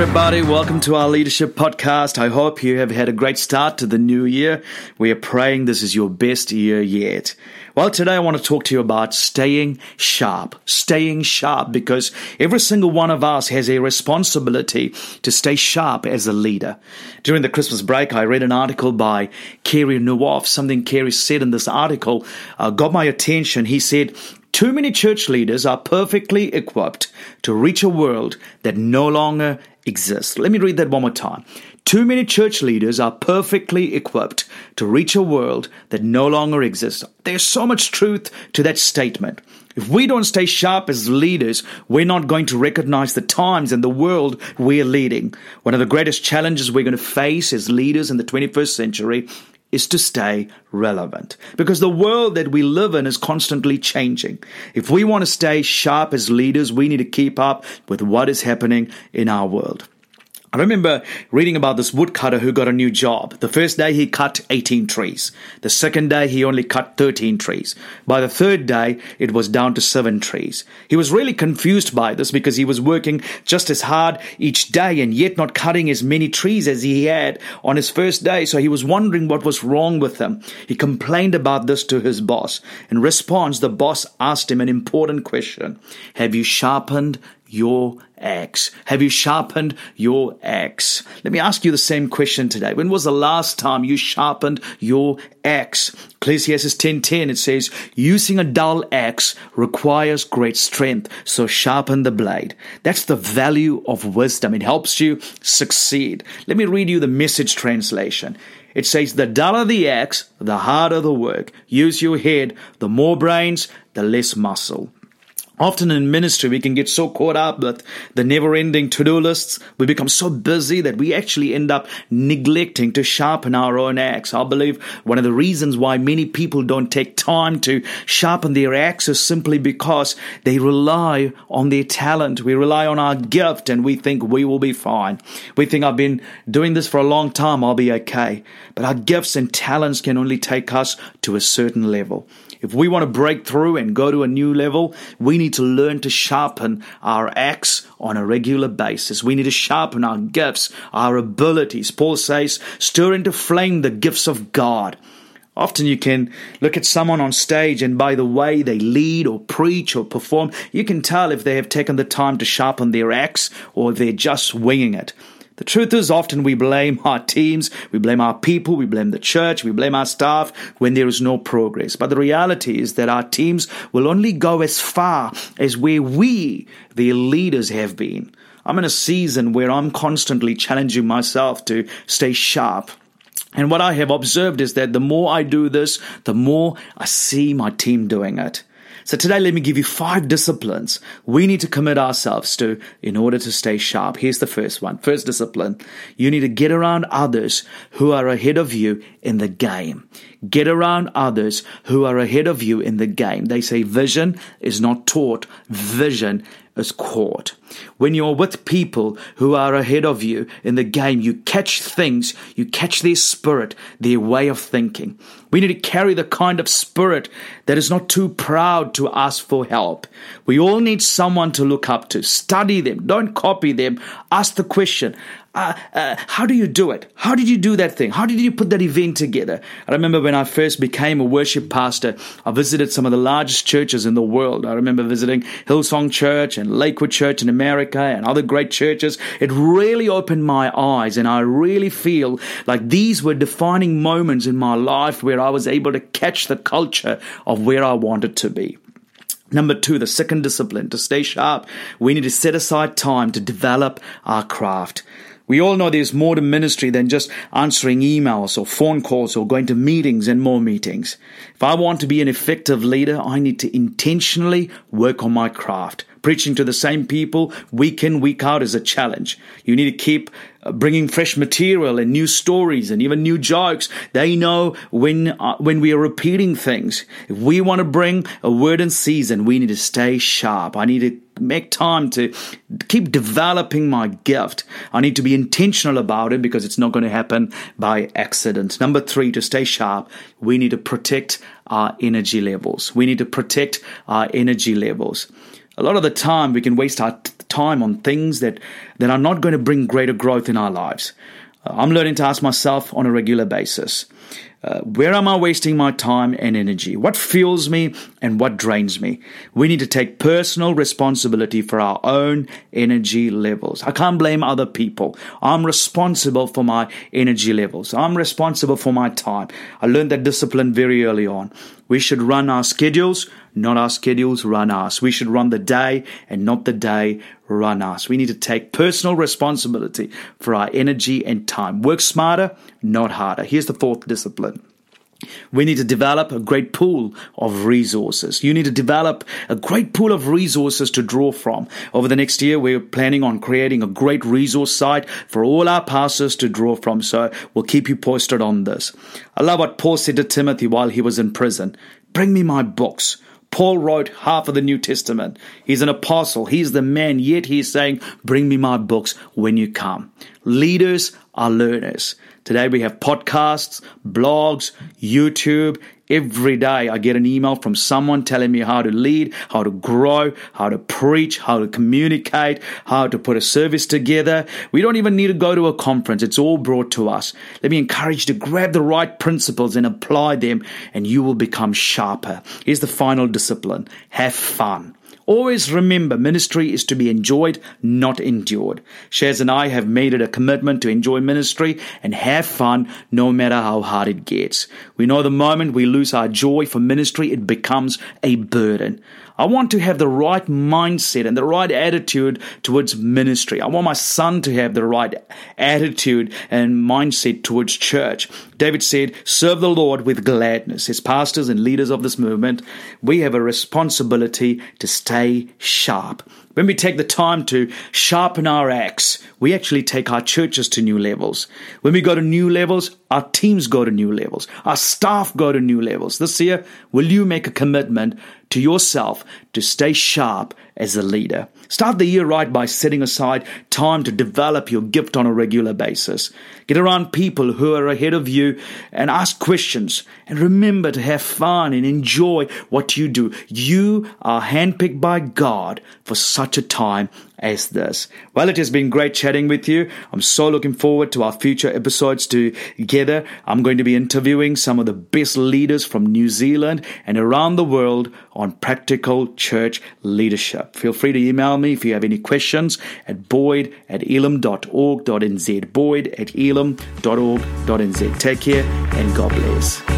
everybody. Welcome to our leadership podcast. I hope you have had a great start to the new year. We are praying this is your best year yet. Well, today I want to talk to you about staying sharp, staying sharp, because every single one of us has a responsibility to stay sharp as a leader. During the Christmas break, I read an article by Carey Nieuwhof. Something Carey said in this article uh, got my attention. He said, too many church leaders are perfectly equipped to reach a world that no longer exists. Let me read that one more time. Too many church leaders are perfectly equipped to reach a world that no longer exists. There's so much truth to that statement. If we don't stay sharp as leaders, we're not going to recognize the times and the world we're leading. One of the greatest challenges we're going to face as leaders in the 21st century is to stay relevant because the world that we live in is constantly changing. If we want to stay sharp as leaders, we need to keep up with what is happening in our world. I remember reading about this woodcutter who got a new job. The first day he cut 18 trees. The second day he only cut 13 trees. By the third day it was down to 7 trees. He was really confused by this because he was working just as hard each day and yet not cutting as many trees as he had on his first day. So he was wondering what was wrong with him. He complained about this to his boss. In response, the boss asked him an important question. Have you sharpened your axe? Have you sharpened your axe? Let me ask you the same question today. When was the last time you sharpened your axe? Ecclesiastes 10:10 it says, "Using a dull axe requires great strength, so sharpen the blade." That's the value of wisdom. It helps you succeed. Let me read you the message translation. It says, The duller the axe, the harder the work. Use your head. The more brains, the less muscle. Often in ministry, we can get so caught up with the never ending to do lists. We become so busy that we actually end up neglecting to sharpen our own axe. I believe one of the reasons why many people don't take time to sharpen their axe is simply because they rely on their talent. We rely on our gift and we think we will be fine. We think I've been doing this for a long time. I'll be okay. But our gifts and talents can only take us to a certain level. If we want to break through and go to a new level, we need to learn to sharpen our axe on a regular basis. We need to sharpen our gifts, our abilities. Paul says, stir into flame the gifts of God. Often you can look at someone on stage and by the way they lead or preach or perform, you can tell if they have taken the time to sharpen their axe or they're just winging it. The truth is, often we blame our teams, we blame our people, we blame the church, we blame our staff when there is no progress. But the reality is that our teams will only go as far as where we, the leaders, have been. I'm in a season where I'm constantly challenging myself to stay sharp. And what I have observed is that the more I do this, the more I see my team doing it. So today, let me give you five disciplines we need to commit ourselves to in order to stay sharp. Here's the first one. First discipline. You need to get around others who are ahead of you in the game. Get around others who are ahead of you in the game. They say vision is not taught. Vision is caught. When you're with people who are ahead of you in the game, you catch things, you catch their spirit, their way of thinking. We need to carry the kind of spirit that is not too proud to ask for help. We all need someone to look up to. Study them, don't copy them. Ask the question uh, uh, how do you do it? How did you do that thing? How did you put that event together? I remember when I first became a worship pastor, I visited some of the largest churches in the world. I remember visiting Hillsong Church and Lakewood Church in America and other great churches. It really opened my eyes, and I really feel like these were defining moments in my life where I was able to catch the culture of where I wanted to be. Number two, the second discipline to stay sharp, we need to set aside time to develop our craft. We all know there's more to ministry than just answering emails or phone calls or going to meetings and more meetings. If I want to be an effective leader, I need to intentionally work on my craft. Preaching to the same people week in, week out is a challenge. You need to keep uh, bringing fresh material and new stories and even new jokes. They know when, uh, when we are repeating things. If we want to bring a word in season, we need to stay sharp. I need to make time to keep developing my gift. I need to be intentional about it because it's not going to happen by accident. Number three, to stay sharp, we need to protect our energy levels. We need to protect our energy levels. A lot of the time, we can waste our time on things that, that are not going to bring greater growth in our lives. I'm learning to ask myself on a regular basis uh, where am I wasting my time and energy? What fuels me and what drains me? We need to take personal responsibility for our own energy levels. I can't blame other people. I'm responsible for my energy levels. I'm responsible for my time. I learned that discipline very early on. We should run our schedules, not our schedules run us. We should run the day and not the day run us. We need to take personal responsibility for our energy and time. Work smarter, not harder. Here's the fourth discipline. We need to develop a great pool of resources. You need to develop a great pool of resources to draw from. Over the next year, we're planning on creating a great resource site for all our pastors to draw from. So we'll keep you posted on this. I love what Paul said to Timothy while he was in prison. Bring me my books. Paul wrote half of the New Testament. He's an apostle. He's the man, yet he's saying, Bring me my books when you come. Leaders are learners. Today we have podcasts, blogs, YouTube. Every day I get an email from someone telling me how to lead, how to grow, how to preach, how to communicate, how to put a service together. We don't even need to go to a conference. It's all brought to us. Let me encourage you to grab the right principles and apply them and you will become sharper. Here's the final discipline. Have fun. Always remember ministry is to be enjoyed, not endured. Shaz and I have made it a commitment to enjoy ministry and have fun no matter how hard it gets. We know the moment we lose our joy for ministry, it becomes a burden. I want to have the right mindset and the right attitude towards ministry. I want my son to have the right attitude and mindset towards church. David said, Serve the Lord with gladness. As pastors and leaders of this movement, we have a responsibility to stay sharp. When we take the time to sharpen our axe, we actually take our churches to new levels. When we go to new levels, our teams go to new levels. Our staff go to new levels. This year, will you make a commitment to yourself to stay sharp as a leader? Start the year right by setting aside time to develop your gift on a regular basis. Get around people who are ahead of you and ask questions. And remember to have fun and enjoy what you do. You are handpicked by God for such a time as this. Well, it has been great chatting with you. I'm so looking forward to our future episodes together. I'm going to be interviewing some of the best leaders from New Zealand and around the world on practical church leadership. Feel free to email me if you have any questions at boyd at elim.org.nz. Boyd at elim.org.nz. Take care and God bless.